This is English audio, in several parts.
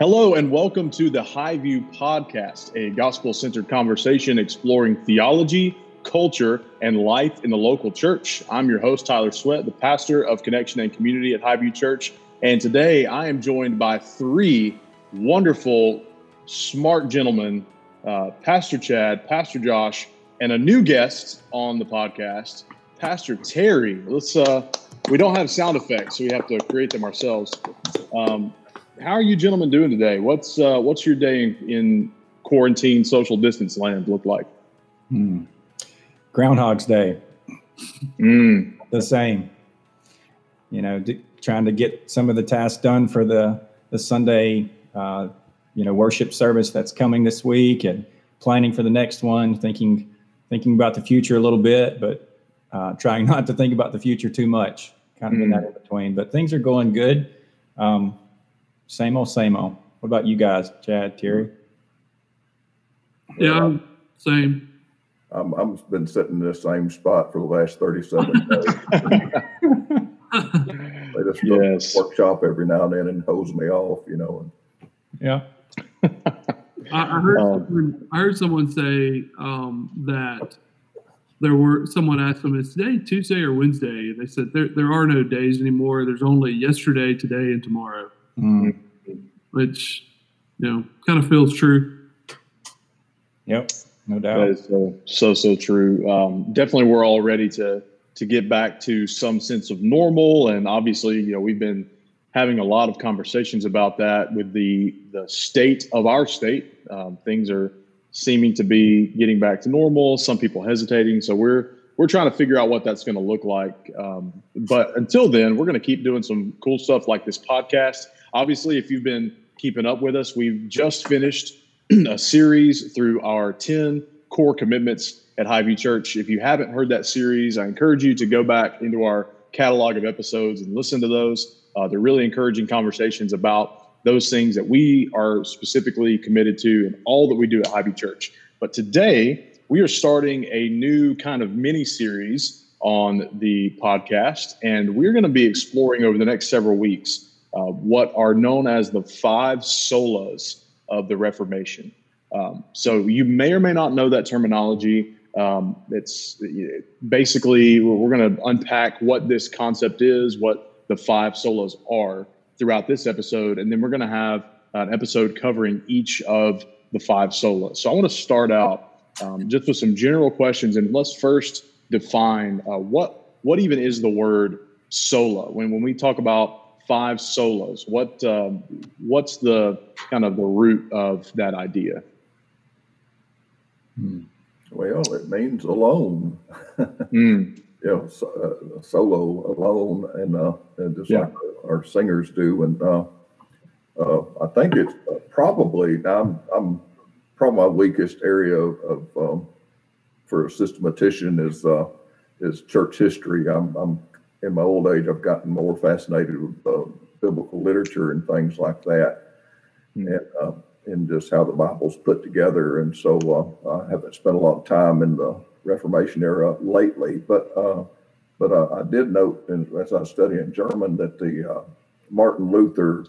Hello, and welcome to the High View Podcast, a gospel centered conversation exploring theology, culture, and life in the local church. I'm your host, Tyler Sweat, the pastor of Connection and Community at High View Church. And today I am joined by three wonderful, smart gentlemen uh, Pastor Chad, Pastor Josh, and a new guest on the podcast, Pastor Terry. Let's, uh, we don't have sound effects, so we have to create them ourselves. Um, how are you gentlemen doing today? What's uh, what's your day in, in, quarantine social distance land look like? Hmm. Groundhog's Day. Mm. The same. You know, d- trying to get some of the tasks done for the the Sunday, uh, you know, worship service that's coming this week, and planning for the next one. Thinking thinking about the future a little bit, but uh, trying not to think about the future too much. Kind of mm. in that in between. But things are going good. Um, same old, same old. What about you guys, Chad, Terry? Yeah, same. I'm I'm been sitting in the same spot for the last 37 days. they just yes. workshop every now and then and hose me off, you know. Yeah. I, I, heard um, someone, I heard someone say um, that there were someone asked them, "Is today Tuesday or Wednesday?" And they said there there are no days anymore. There's only yesterday, today, and tomorrow, mm. which you know kind of feels true. Yep no doubt. That is so so, so true. Um, definitely, we're all ready to to get back to some sense of normal, and obviously, you know, we've been having a lot of conversations about that with the the state of our state. Um, things are seeming to be getting back to normal. Some people hesitating, so we're we're trying to figure out what that's going to look like. Um, but until then, we're going to keep doing some cool stuff like this podcast. Obviously, if you've been keeping up with us, we've just finished a series through our 10 core commitments at Highview Church. If you haven't heard that series, I encourage you to go back into our catalog of episodes and listen to those. Uh, they're really encouraging conversations about those things that we are specifically committed to and all that we do at Highview Church. But today, we are starting a new kind of mini series on the podcast, and we're going to be exploring over the next several weeks uh, what are known as the five solas of the Reformation. Um, so you may or may not know that terminology. Um, it's basically we're going to unpack what this concept is, what the five solas are throughout this episode, and then we're going to have an episode covering each of the five solas. So I want to start out um, just with some general questions, and let's first define uh, what what even is the word sola. When when we talk about five solos. What um, what's the kind of the root of that idea? Hmm. Well, it means alone. mm. You know, so, uh, solo, alone, and, uh, and just yeah. like our singers do. And uh, uh I think it's probably I'm, I'm probably my weakest area of, of um, for a systematician is uh, is church history. I'm, I'm in my old age, I've gotten more fascinated with uh, biblical literature and things like that, mm-hmm. and uh, and just how the Bible's put together. And so uh, I haven't spent a lot of time in the Reformation era lately, but uh, but uh, I did note, as I was studying German, that the uh, Martin Luther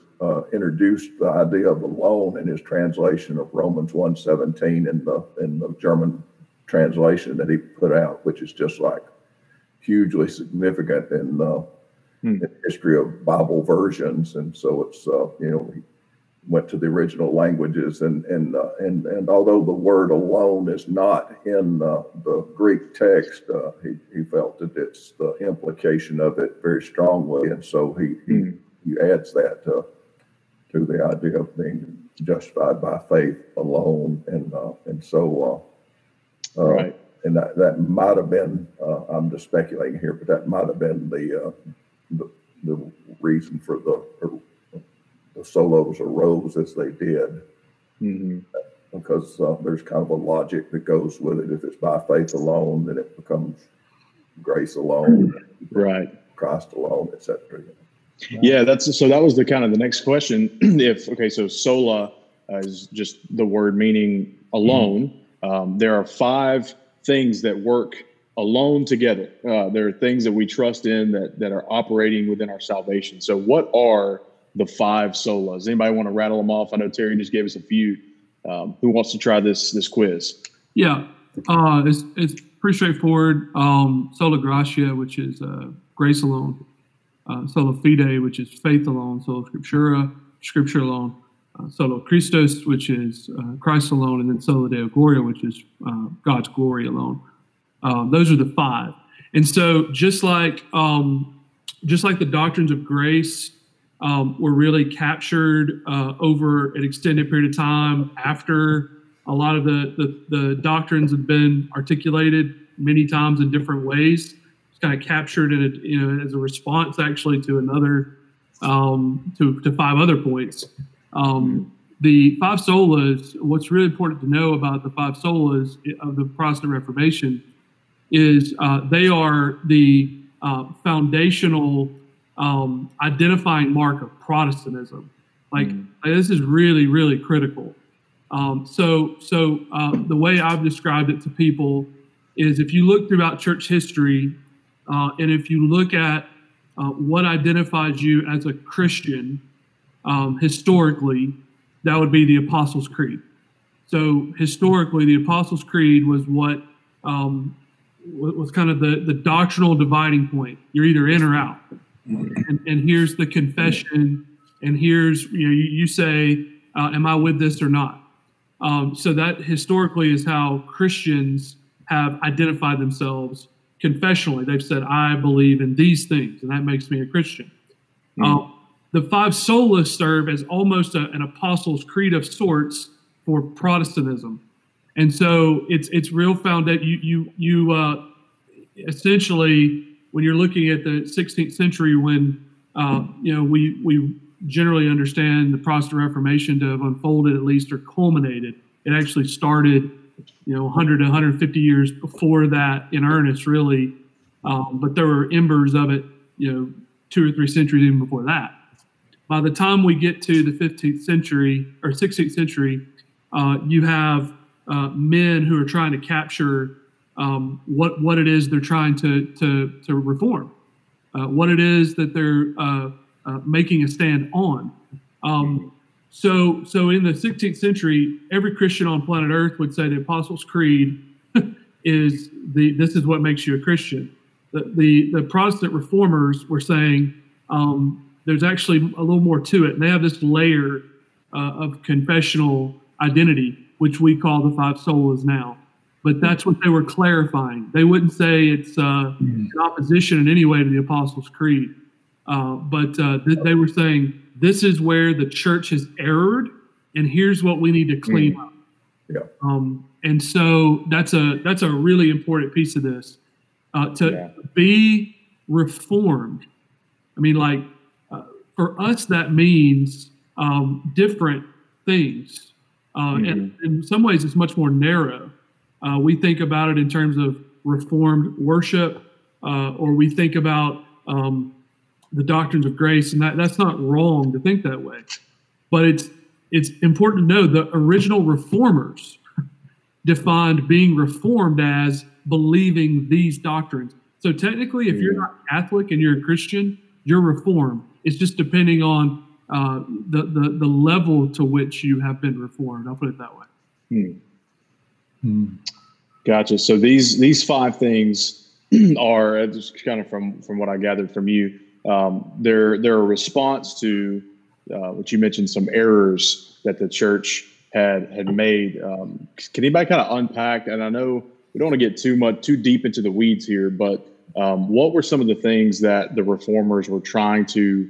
introduced the idea of alone in his translation of Romans 1:17 in the in the German translation that he put out, which is just like hugely significant in, uh, hmm. in history of Bible versions, and so it's uh, you know he went to the original languages, and and uh, and and although the word alone is not in uh, the Greek text, uh, he he felt that it's the implication of it very strongly, and so he he, hmm. he adds that to to the idea of being justified by faith alone, and uh, and so. right and that, that might have been, uh, I'm just speculating here, but that might have been the, uh, the, the reason for the, the solos arose as they did. Mm-hmm. Because uh, there's kind of a logic that goes with it. If it's by faith alone, then it becomes grace alone, right? Christ alone, etc. Yeah, that's so. That was the kind of the next question. if okay, so sola is just the word meaning alone. Mm-hmm. Um, there are five things that work alone together. Uh, there are things that we trust in that that are operating within our salvation. So, what are the five solas? Anybody want to rattle them off? I know Terry just gave us a few. Um, who wants to try this this quiz? Yeah, uh, it's it's pretty straightforward. Um, sola gratia, which is uh, grace alone. Uh, sola fide, which is faith alone. Sola scriptura, scripture alone. Uh, sola Christus, which is uh, Christ alone, and then sola Deo Gloria, which is uh, God's glory alone. Um, those are the five. And so, just like um, just like the doctrines of grace um, were really captured uh, over an extended period of time after a lot of the, the, the doctrines have been articulated many times in different ways. It's kind of captured in you know as a response actually to another um, to to five other points. Um, the five solas. What's really important to know about the five solas of the Protestant Reformation is uh, they are the uh, foundational um, identifying mark of Protestantism. Like, mm. like, this is really really critical. Um, so so uh, the way I've described it to people is if you look throughout church history, uh, and if you look at uh, what identifies you as a Christian um, historically, that would be the Apostles' Creed. So historically, the Apostles' Creed was what um, was kind of the, the doctrinal dividing point. You're either in or out. And, and here's the confession, and here's you know you, you say, uh, "Am I with this or not?" Um, so that historically is how Christians have identified themselves confessionally. They've said, "I believe in these things," and that makes me a Christian. Mm-hmm. Um, the five solas serve as almost a, an apostles' creed of sorts for Protestantism. And so it's it's real found that you you you uh, essentially when you're looking at the 16th century when uh, you know we we generally understand the Protestant Reformation to have unfolded at least or culminated. It actually started you know 100 to 150 years before that in earnest really, um, but there were embers of it you know two or three centuries even before that. By the time we get to the 15th century or 16th century, uh, you have uh, men who are trying to capture um, what what it is they're trying to to to reform, uh, what it is that they're uh, uh, making a stand on. Um, so so in the 16th century, every Christian on planet Earth would say the Apostles' Creed is the this is what makes you a Christian. The the, the Protestant reformers were saying um, there's actually a little more to it, and they have this layer uh, of confessional identity which we call the five solas now. But that's what they were clarifying. They wouldn't say it's uh, in opposition in any way to the Apostles' Creed, uh, but uh, th- they were saying this is where the church has erred, and here's what we need to clean up. Yeah. Um, and so that's a that's a really important piece of this. Uh, to yeah. be reformed, I mean, like for us, that means um, different things. Uh, mm-hmm. And in some ways, it's much more narrow. Uh, we think about it in terms of reformed worship, uh, or we think about um, the doctrines of grace, and that, that's not wrong to think that way. But it's it's important to know the original reformers defined being reformed as believing these doctrines. So technically, if you're not Catholic and you're a Christian, you're reformed. It's just depending on uh, the, the the level to which you have been reformed. I'll put it that way. Hmm. Hmm. Gotcha. So these these five things are uh, just kind of from from what I gathered from you. Um, they're they're a response to uh, what you mentioned some errors that the church had had made. Um, can anybody kind of unpack? And I know we don't want to get too much too deep into the weeds here, but um, what were some of the things that the reformers were trying to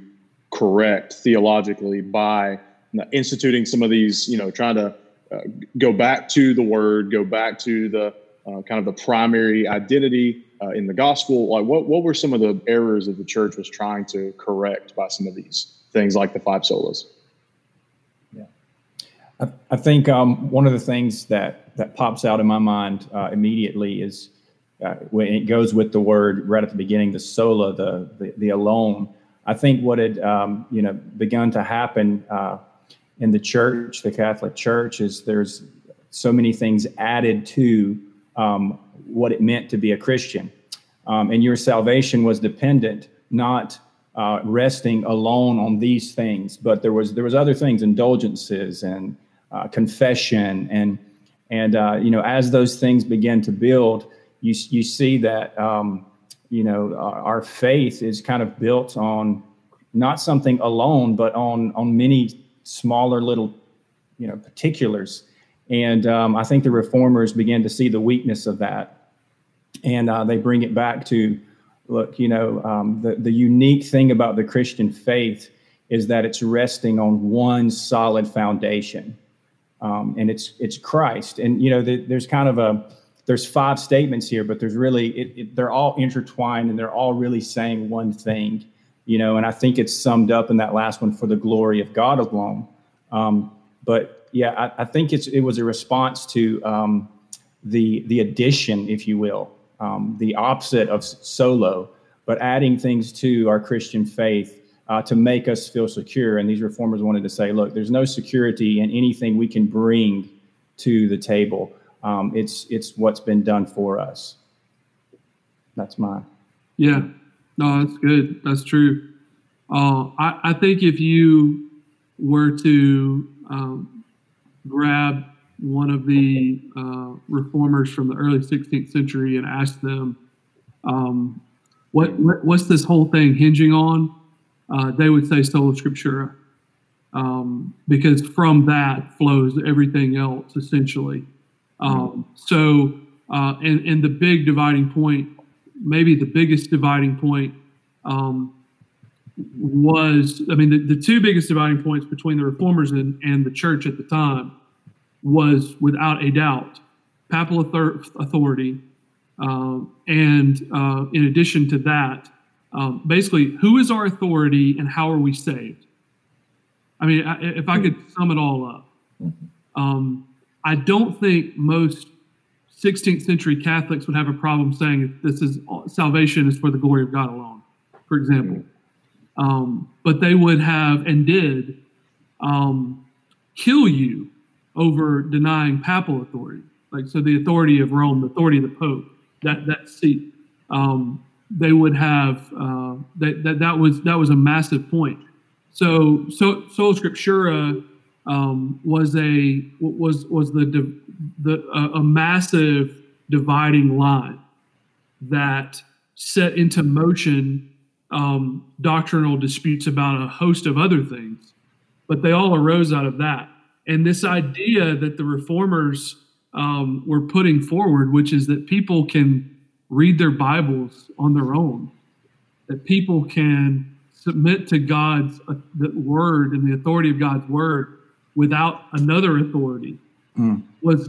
correct theologically by instituting some of these, you know, trying to uh, go back to the word, go back to the uh, kind of the primary identity uh, in the gospel. Like, what what were some of the errors that the church was trying to correct by some of these things, like the five solas? Yeah, I, think um, one of the things that that pops out in my mind uh, immediately is uh, it goes with the word right at the beginning, the sola, the the, the alone. I think what had um, you know begun to happen uh, in the church, the Catholic Church, is there's so many things added to um, what it meant to be a Christian, um, and your salvation was dependent not uh, resting alone on these things, but there was there was other things, indulgences and uh, confession, and and uh, you know as those things began to build, you you see that um, you know our, our faith is kind of built on not something alone, but on on many smaller little you know particulars, and um, I think the reformers began to see the weakness of that, and uh, they bring it back to look, you know, um, the, the unique thing about the Christian faith is that it's resting on one solid foundation. Um, and it's it's Christ. And you know, the, there's kind of a there's five statements here, but there's really it, it, they're all intertwined and they're all really saying one thing. You know, and I think it's summed up in that last one for the glory of God alone. Um, but yeah, I, I, think it's it was a response to um, the the addition, if you will, um, the opposite of solo, but adding things to our Christian faith uh, to make us feel secure. And these reformers wanted to say, look, there's no security in anything we can bring to the table. Um, it's it's what's been done for us. That's mine. Yeah, no, that's good. That's true. Uh, I, I think if you were to um, grab one of the uh, reformers from the early 16th century and ask them, um, what, what, what's this whole thing hinging on? Uh, they would say sola scriptura, um, because from that flows everything else essentially. Um, so, uh, and, and the big dividing point, maybe the biggest dividing point, um, was I mean, the, the two biggest dividing points between the reformers and, and the church at the time was without a doubt papal authority. Um, and uh, in addition to that, um, basically, who is our authority and how are we saved? I mean, if I could sum it all up, um, I don't think most 16th century Catholics would have a problem saying this is salvation is for the glory of God alone, for example. Um, but they would have and did um, kill you over denying papal authority. Like so, the authority of Rome, the authority of the Pope, that that seat, um, they would have uh, that, that that was that was a massive point. So so sola scriptura um, was a was was the the a massive dividing line that set into motion um, doctrinal disputes about a host of other things, but they all arose out of that. And this idea that the reformers um, were putting forward, which is that people can read their Bibles on their own, that people can submit to God's uh, word and the authority of God's word without another authority, mm. was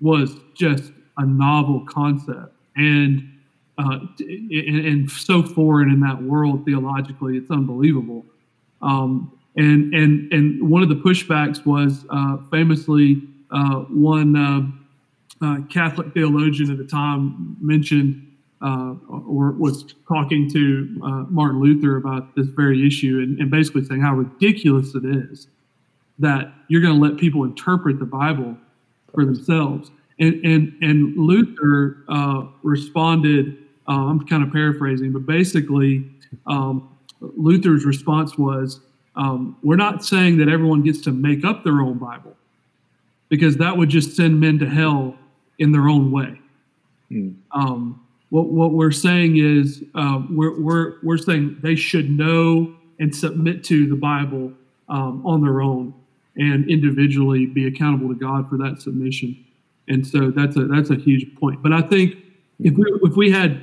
was just a novel concept and, uh, and, and so foreign in that world theologically, it's unbelievable. Um, and and and one of the pushbacks was uh, famously uh, one uh, uh Catholic theologian at the time mentioned uh, or was talking to uh, Martin Luther about this very issue and, and, basically saying how ridiculous it is that you're going to let people interpret the Bible for themselves. And and and Luther responded. I'm kind of paraphrasing, but basically, um, Luther's response was um, we're not saying that everyone gets to make up their own Bible because that would just send men to hell in their own way. Mm. Um, what, what we're saying is uh, we're, we're, we're saying they should know and submit to the Bible um, on their own and individually be accountable to God for that submission. And so that's a that's a huge point. But I think if we if we had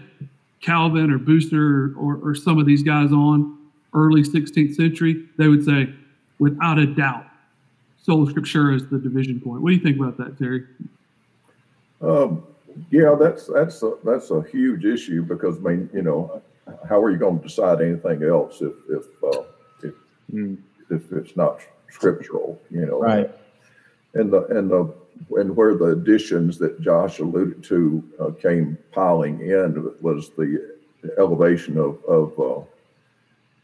Calvin or Bucer or, or some of these guys on, early 16th century, they would say, without a doubt, sola scriptura is the division point. What do you think about that, Terry? Um, yeah, that's that's a, that's a huge issue because I mean, you know, how are you going to decide anything else if if uh, if, mm. if it's not scriptural? You know, right? And the and the and where the additions that Josh alluded to uh, came piling in was the elevation of of uh,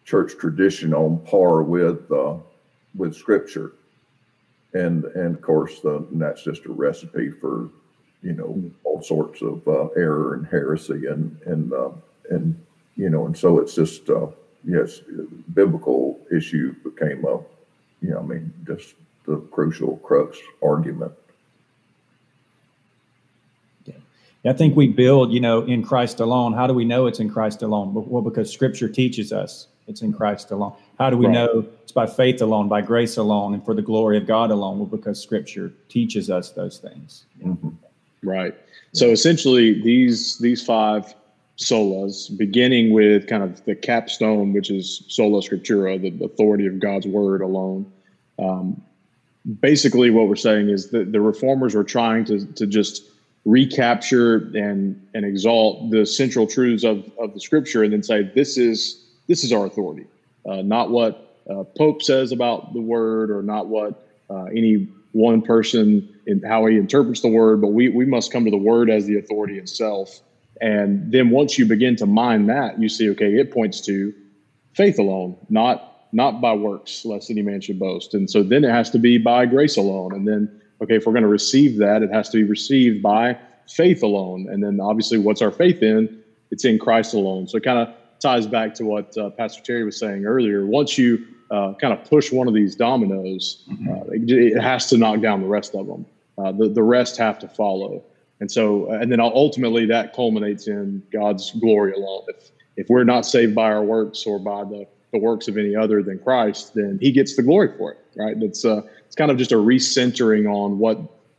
church tradition on par with uh, with scripture and and of course the, and that's just a recipe for you know all sorts of uh, error and heresy and and uh, and you know and so it's just uh, yes, biblical issue became a, you know, I mean, just the crucial crux argument. Yeah. I think we build, you know, in Christ alone. How do we know it's in Christ alone? Well, because Scripture teaches us it's in Christ alone. How do we right. know it's by faith alone, by grace alone, and for the glory of God alone? Well, because Scripture teaches us those things. Mm-hmm. Right. So essentially, these these five solas, beginning with kind of the capstone, which is sola scriptura, the authority of God's word alone. Um, basically, what we're saying is that the reformers were trying to to just recapture and and exalt the central truths of, of the scripture and then say this is this is our authority. Uh, not what uh, pope says about the word or not what uh, any one person in how he interprets the word but we, we must come to the word as the authority itself. And then once you begin to mine that you see okay it points to faith alone not not by works lest any man should boast and so then it has to be by grace alone and then okay, if we're going to receive that, it has to be received by faith alone. And then obviously, what's our faith in? It's in Christ alone. So it kind of ties back to what uh, Pastor Terry was saying earlier. Once you uh, kind of push one of these dominoes, mm-hmm. uh, it, it, has to knock down the rest of them. Uh, the, the rest have to follow. And so, and then ultimately that culminates in God's glory alone. If, if we're not saved by our works or by the, the works of any other than Christ, then he gets the glory for it, right? That's, uh, it's kind of just a recentering on what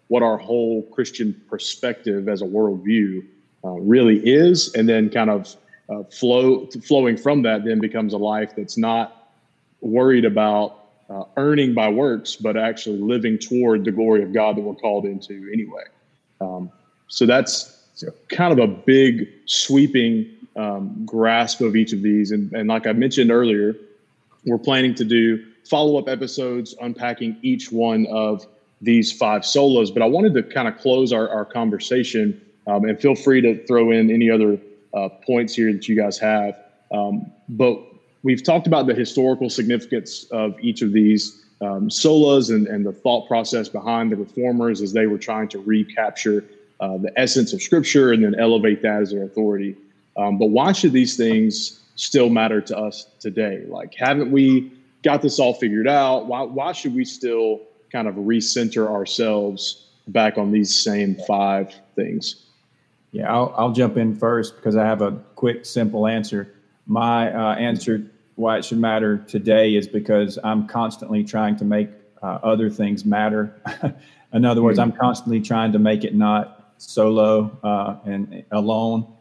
what our whole Christian perspective as a worldview uh, really is, and then kind of uh, flow flowing from that then becomes a life that's not worried about uh, earning by works, but actually living toward the glory of God that we're called into anyway. Um, so that's kind of a big sweeping um, grasp of each of these, and, and like I mentioned earlier, we're planning to do follow up episodes unpacking each one of these five solas. But I wanted to kind of close our, our conversation um, and feel free to throw in any other uh, points here that you guys have. Um, but we've talked about the historical significance of each of these um, solas and, and the thought process behind the reformers as they were trying to recapture uh, the essence of scripture and then elevate that as their authority. Um, but why should these things still matter to us today? Like, haven't we got this all figured out. Why, why should we still kind of recenter ourselves back on these same five things? Yeah, I'll, I'll jump in first because I have a quick, simple answer. My uh, answer why it should matter today is because I'm constantly trying to make uh, other things matter. in other words, I'm constantly trying to make it not solo uh, and alone.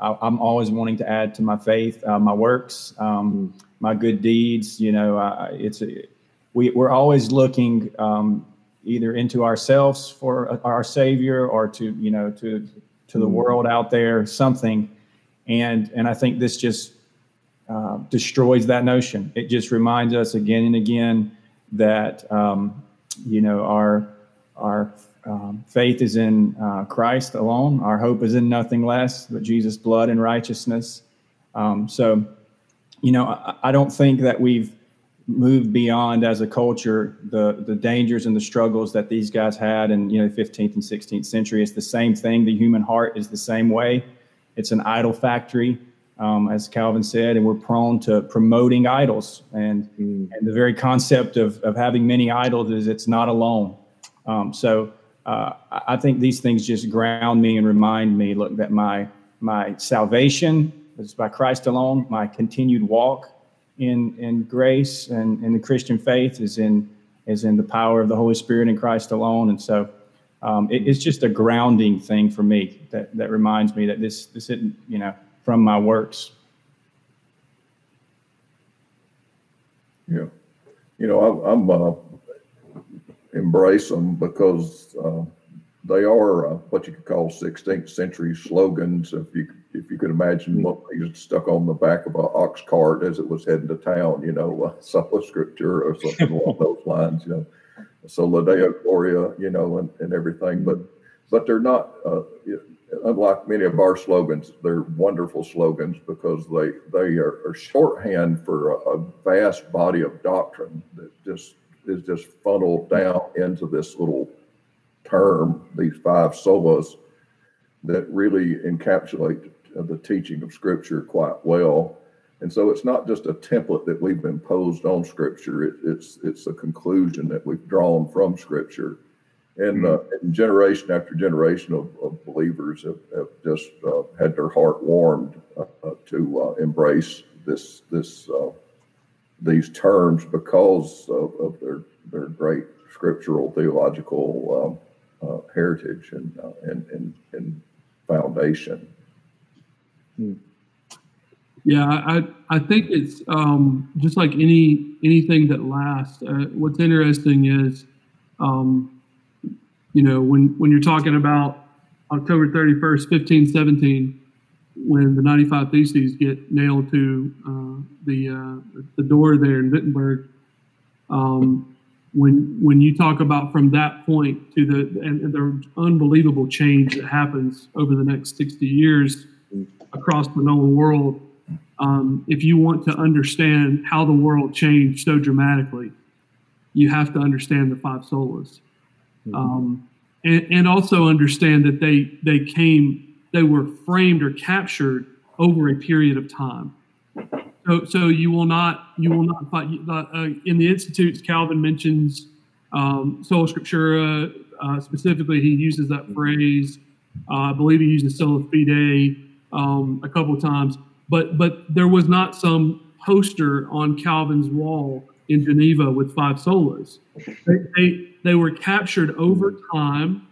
I, am always wanting to add to my faith, uh, my works. Um, my good deeds. You know, uh, it's a, we we're always looking um, either into ourselves for our Savior or to you know to to the mm-hmm. world out there something, and and I think this just uh, destroys that notion. It just reminds us again and again that um, you know our our um, faith is in uh, Christ alone. Our hope is in nothing less but Jesus' blood and righteousness. Um, so you know, I, I don't think that we've moved beyond as a culture the the dangers and the struggles that these guys had in you know 15th and 16th century. It's the same thing. The human heart is the same way. It's an idol factory, um, as Calvin said, and we're prone to promoting idols. And, mm. and the very concept of, of having many idols is it's not alone. Um, so uh, I think these things just ground me and remind me, look, that my my salvation is by Christ alone. My continued walk in in grace and in the Christian faith is in is in the power of the Holy Spirit in Christ alone. And so um, it, it's just a grounding thing for me that that reminds me that this this isn't you know from my works. Yeah, you know I, am uh, embrace them because. Uh, they are uh, what you could call 16th century slogans. If you if you could imagine what they stuck on the back of an ox cart as it was heading to town, you know, uh, sola scriptura or something along those lines, you know, sola deo gloria, you know, and, and everything. But but they're not. Uh, unlike many of our slogans, they're wonderful slogans because they they are, are shorthand for a, a vast body of doctrine that just is just funneled down into this little term, these five solas, that really encapsulate the teaching of Scripture quite well. and so it's not just a template that we've imposed on Scripture. It, it's it's a conclusion that we've drawn from Scripture, and, uh, and generation after generation of, of believers have, have just uh, had their heart warmed uh, to uh, embrace this this uh, these terms because of, of, their their great scriptural theological um, uh, heritage and, and and and foundation. Hmm. Yeah, I I think it's um, just like any anything that lasts. Uh, what's interesting is, um, you know, when when you're talking about October 31st, 1517, when the 95 Theses get nailed to uh, the uh, the door there in Wittenberg, um, when when you talk about from that point to the and, and the unbelievable change that happens over the next 60 years across the known world um, if you want to understand how the world changed so dramatically, you have to understand the five solas, mm-hmm. um, and, and, also understand that they they came they were framed or captured over a period of time. So, so you will not you will not find uh, in the institutes. Calvin mentions um, sola scriptura uh, specifically. He uses that phrase. Uh, I believe he uses sola fide um, a couple of times but but there was not some poster on Calvin's wall in Geneva with five solas. They, they, they were captured over time.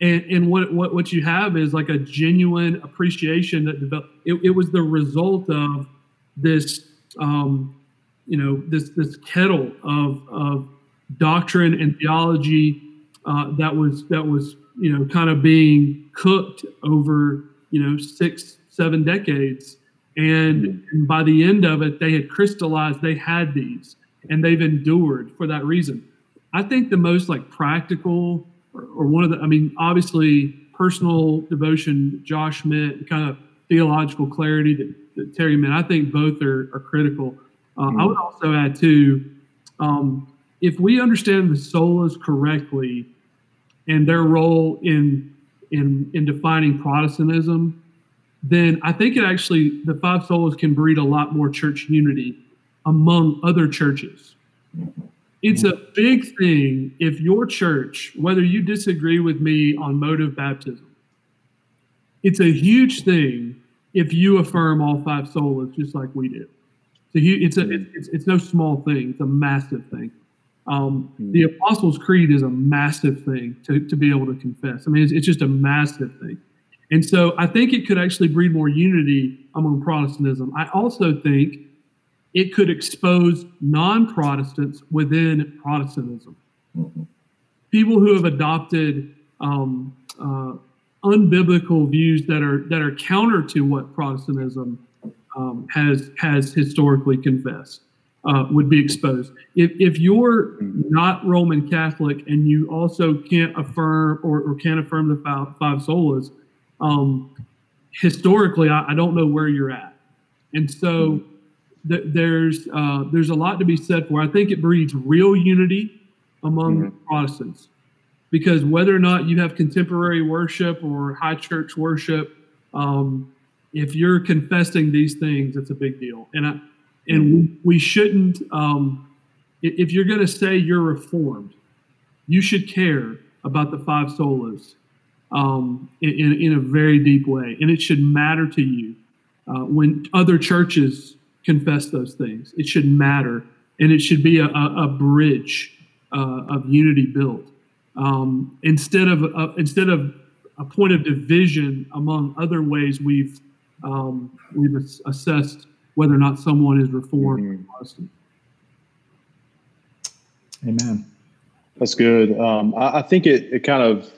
And, and what, what, what you have is like a genuine appreciation that developed. It, it was the result of this, um, you know, this, this kettle of, of doctrine and theology uh, that was, that was, you know, kind of being cooked over, you know, six, seven decades and, and by the end of it, they had crystallized, they had these, and they've endured for that reason. I think the most like practical, or, or one of the, I mean, obviously personal devotion, Josh meant kind of theological clarity that, that Terry meant. I think both are, are critical. Uh, mm-hmm. I would also add too, um, if we understand the solas correctly and their role in in in defining Protestantism, then I think it actually, the five solas can breed a lot more church unity among other churches. It's a big thing if your church, whether you disagree with me on mode of baptism, it's a huge thing if you affirm all five solas just like we do. So it's a it's, it's no small thing. It's a massive thing. Um, the Apostles' Creed is a massive thing to, to be able to confess. I mean, it's, it's just a massive thing. And so I think it could actually breed more unity among Protestantism. I also think it could expose non Protestants within Protestantism. Mm-hmm. People who have adopted um, uh, unbiblical views that are that are counter to what Protestantism um, has has historically confessed uh, would be exposed. If, if you're not Roman Catholic and you also can't affirm or, or can't affirm the five, five solas, um, historically, I, I, don't know where you're at. And so th- there's uh, there's a lot to be said for. I think it breeds real unity among mm-hmm. Protestants because whether or not you have contemporary worship or high church worship, um, if you're confessing these things, it's a big deal. And I, and we, we shouldn't. Um, if you're going to say you're reformed, you should care about the five solas um, in, in a very deep way. And it should matter to you uh, when other churches confess those things. It should matter. And it should be a, a, a bridge uh, of unity built um, instead of uh, instead of a point of division among other ways we've um, we've assessed whether or not someone is reformed mm-hmm. or Protestant. Amen. That's good. Um, I, I, think it, it kind of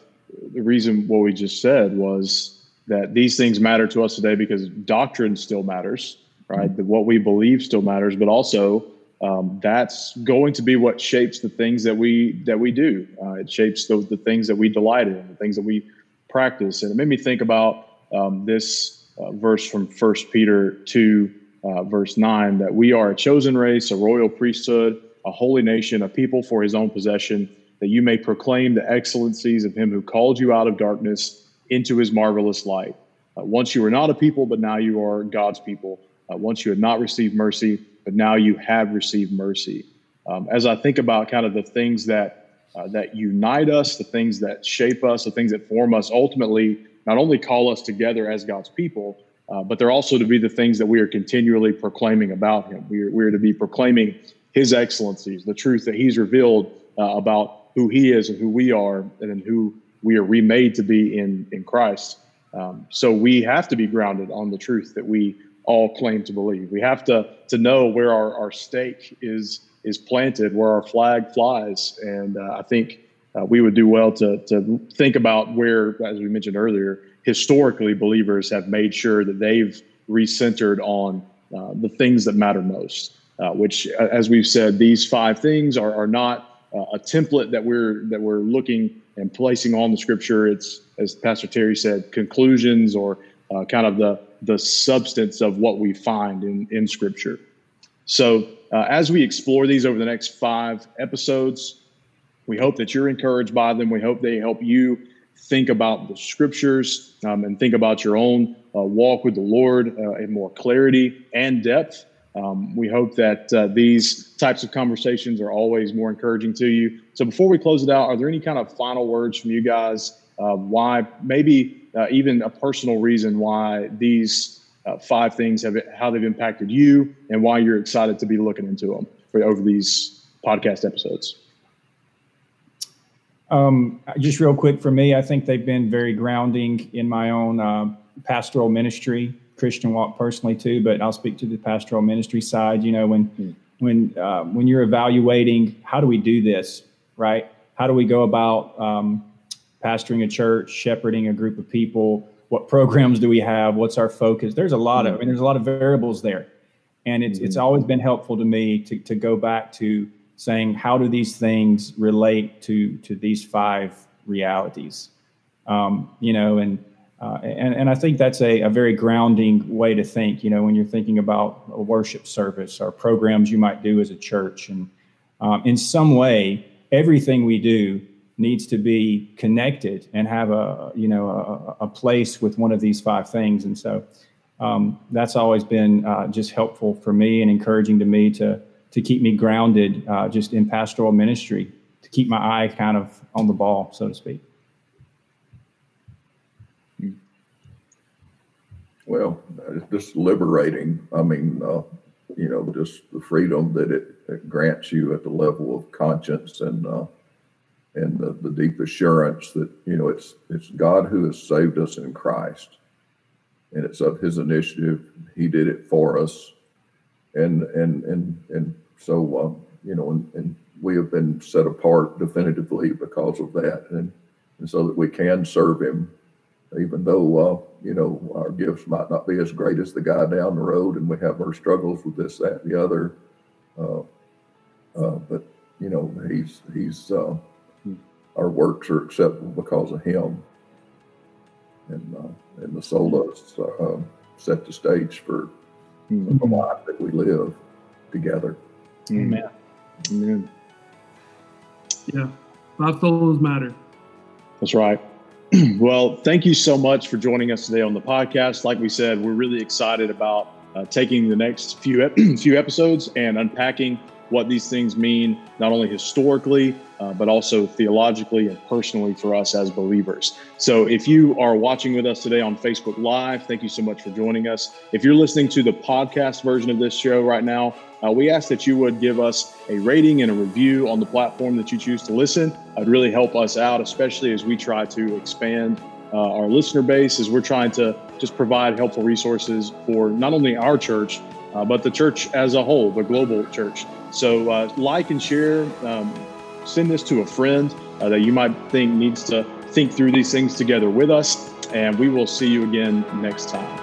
the reason what we just said was that these things matter to us today because doctrine still matters, right? What we believe still matters, but also um, that's going to be what shapes the things that we that we do. Uh, it shapes those the things that we delight in, the things that we practice, and it made me think about um, this uh, verse from First Peter two, uh, verse nine, that we are a chosen race, a royal priesthood, a holy nation, a people for His own possession that you may proclaim the excellencies of him who called you out of darkness into his marvelous light. Uh, once you were not a people, but now you are God's people. Uh, once you had not received mercy, but now you have received mercy. Um, as I think about kind of the things that uh, that unite us, the things that shape us, the things that form us, ultimately not only call us together as God's people, uh, but they're also to be the things that we are continually proclaiming about Him. We are, we are to be proclaiming His excellencies, the truth that He's revealed uh, about who He is and who we are, and who we are remade to be in in Christ. Um, so we have to be grounded on the truth that we all claim to believe. We have to to know where our, our stake is is planted, where our flag flies, and uh, I think uh, we would do well to to think about where, as we mentioned earlier, historically believers have made sure that they've recentered on uh, the things that matter most. Uh, which, as we've said, these five things are are not uh, a template that we're that we're looking and placing on the scripture. It's as Pastor Terry said, conclusions or uh, kind of the the substance of what we find in in scripture. So, uh, as we explore these over the next five episodes, we hope that you're encouraged by them. We hope they help you think about the scriptures um, and think about your own uh, walk with the Lord uh, in more clarity and depth. Um, we hope that uh, these types of conversations are always more encouraging to you. So, before we close it out, are there any kind of final words from you guys? Uh, why, maybe uh, even a personal reason why these uh, five things have how they've impacted you and why you're excited to be looking into them for over these podcast episodes. Um, just real quick for me, I think they've been very grounding in my own uh, pastoral ministry, Christian walk personally too. But I'll speak to the pastoral ministry side. You know, when hmm. when uh, when you're evaluating how do we do this, right? How do we go about um, pastoring a church, shepherding a group of people? what programs do we have what's our focus there's a lot of i mean there's a lot of variables there and it's mm-hmm. it's always been helpful to me to, to go back to saying how do these things relate to to these five realities um, you know and uh, and, and I think that's a, a very grounding way to think, you know, when you're thinking about a worship service or programs you might do as a church. And um, in some way, everything we do needs to be connected and have a you know a, a place with one of these five things. And so um, that's always been uh, just helpful for me and encouraging to me to to keep me grounded uh, just in pastoral ministry to keep my eye kind of on the ball so to speak. Well it's just liberating. I mean uh, you know just the freedom that it, it, grants you at the level of conscience and uh, and the, the deep assurance that you know it's it's God who has saved us in Christ, and it's of His initiative. He did it for us, and and and and so um, you know, and, and we have been set apart definitively because of that, and and so that we can serve Him, even though uh, you know our gifts might not be as great as the guy down the road, and we have our struggles with this, that, and the other. Uh, uh, but you know, he's he's uh, our works are acceptable because of Him. And uh, and the solas uh, set the stage for mm-hmm. the life that we live together. Amen. Amen. Yeah, five solas matter. That's right. well, thank you so much for joining us today on the podcast. Like we said, we're really excited about uh, taking the next few few episodes and unpacking what these things mean, not only historically, uh, but also theologically and personally for us as believers. So if you are watching with us today on Facebook Live, thank you so much for joining us. If you're listening to the podcast version of this show right now, uh, we ask that you would give us a rating and a review on the platform that you choose to listen. It'd really help us out, especially as we try to expand uh, our listener base, as we're trying to just provide helpful resources for not only our church, uh, but the church as a whole, the global church. So, uh, like and share, um, send this to a friend uh, that you might think needs to think through these things together with us. And we will see you again next time.